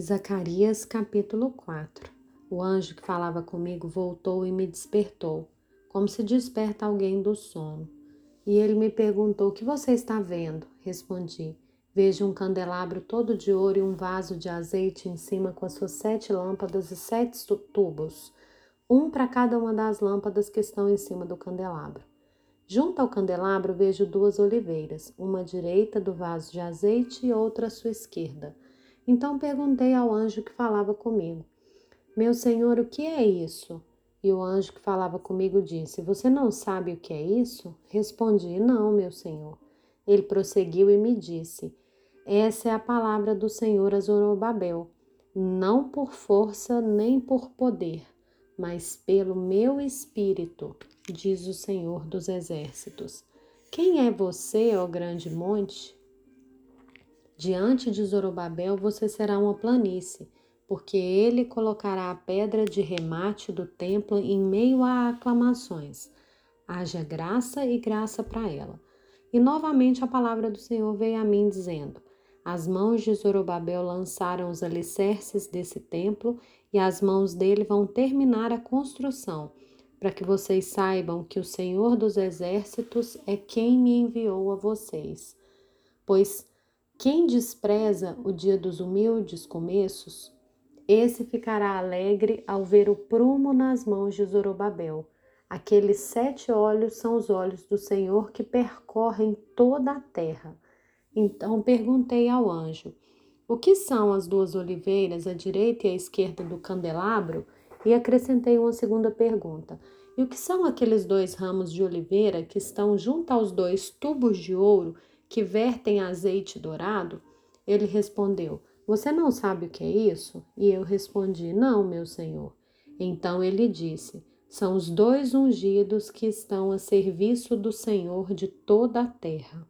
Zacarias capítulo 4 O anjo que falava comigo voltou e me despertou, como se desperta alguém do sono. E ele me perguntou: O que você está vendo? Respondi: Vejo um candelabro todo de ouro e um vaso de azeite em cima com as suas sete lâmpadas e sete tubos, um para cada uma das lâmpadas que estão em cima do candelabro. Junto ao candelabro vejo duas oliveiras, uma à direita do vaso de azeite e outra à sua esquerda. Então perguntei ao anjo que falava comigo: Meu senhor, o que é isso? E o anjo que falava comigo disse: Você não sabe o que é isso? Respondi: Não, meu senhor. Ele prosseguiu e me disse: Essa é a palavra do Senhor a Zorobabel, não por força nem por poder, mas pelo meu espírito, diz o Senhor dos exércitos. Quem é você, ó grande monte? Diante de Zorobabel você será uma planície, porque ele colocará a pedra de remate do templo em meio a aclamações. Haja graça e graça para ela. E novamente a palavra do Senhor veio a mim dizendo: As mãos de Zorobabel lançaram os alicerces desse templo e as mãos dele vão terminar a construção, para que vocês saibam que o Senhor dos exércitos é quem me enviou a vocês. Pois quem despreza o dia dos humildes começos, esse ficará alegre ao ver o prumo nas mãos de Zorobabel. Aqueles sete olhos são os olhos do Senhor que percorrem toda a terra. Então perguntei ao anjo: O que são as duas oliveiras, à direita e à esquerda do candelabro? E acrescentei uma segunda pergunta: E o que são aqueles dois ramos de oliveira que estão junto aos dois tubos de ouro que vertem azeite dourado? Ele respondeu: Você não sabe o que é isso? E eu respondi: Não, meu senhor. Então ele disse: São os dois ungidos que estão a serviço do Senhor de toda a terra.